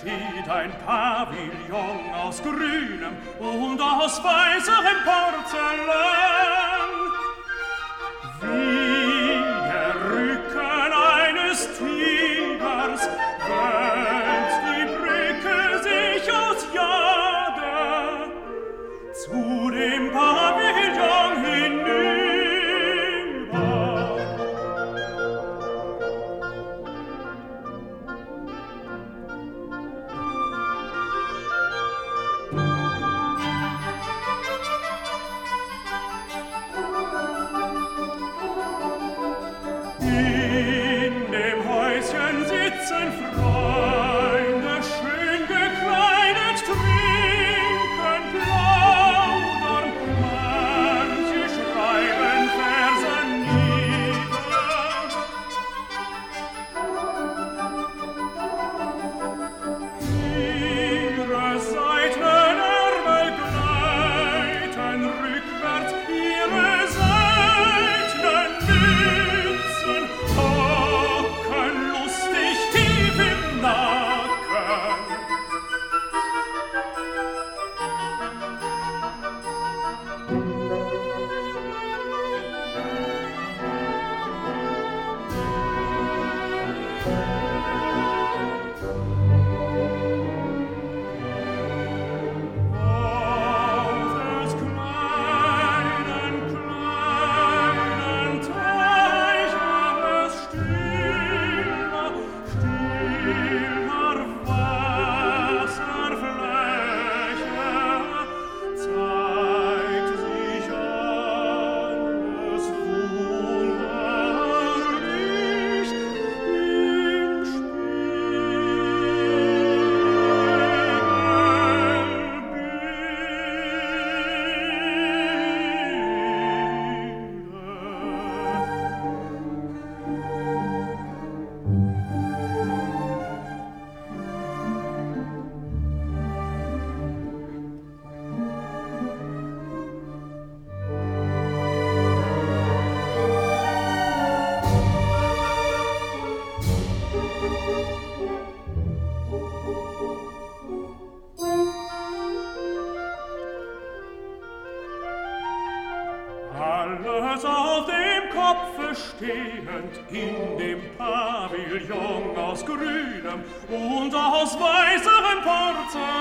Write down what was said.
steht ein Pavillon aus grünem und aus weißem Porzellan. You. ganz auf dem Kopfe stehend in dem Pavillon aus grünem und aus weißerem Porzellan.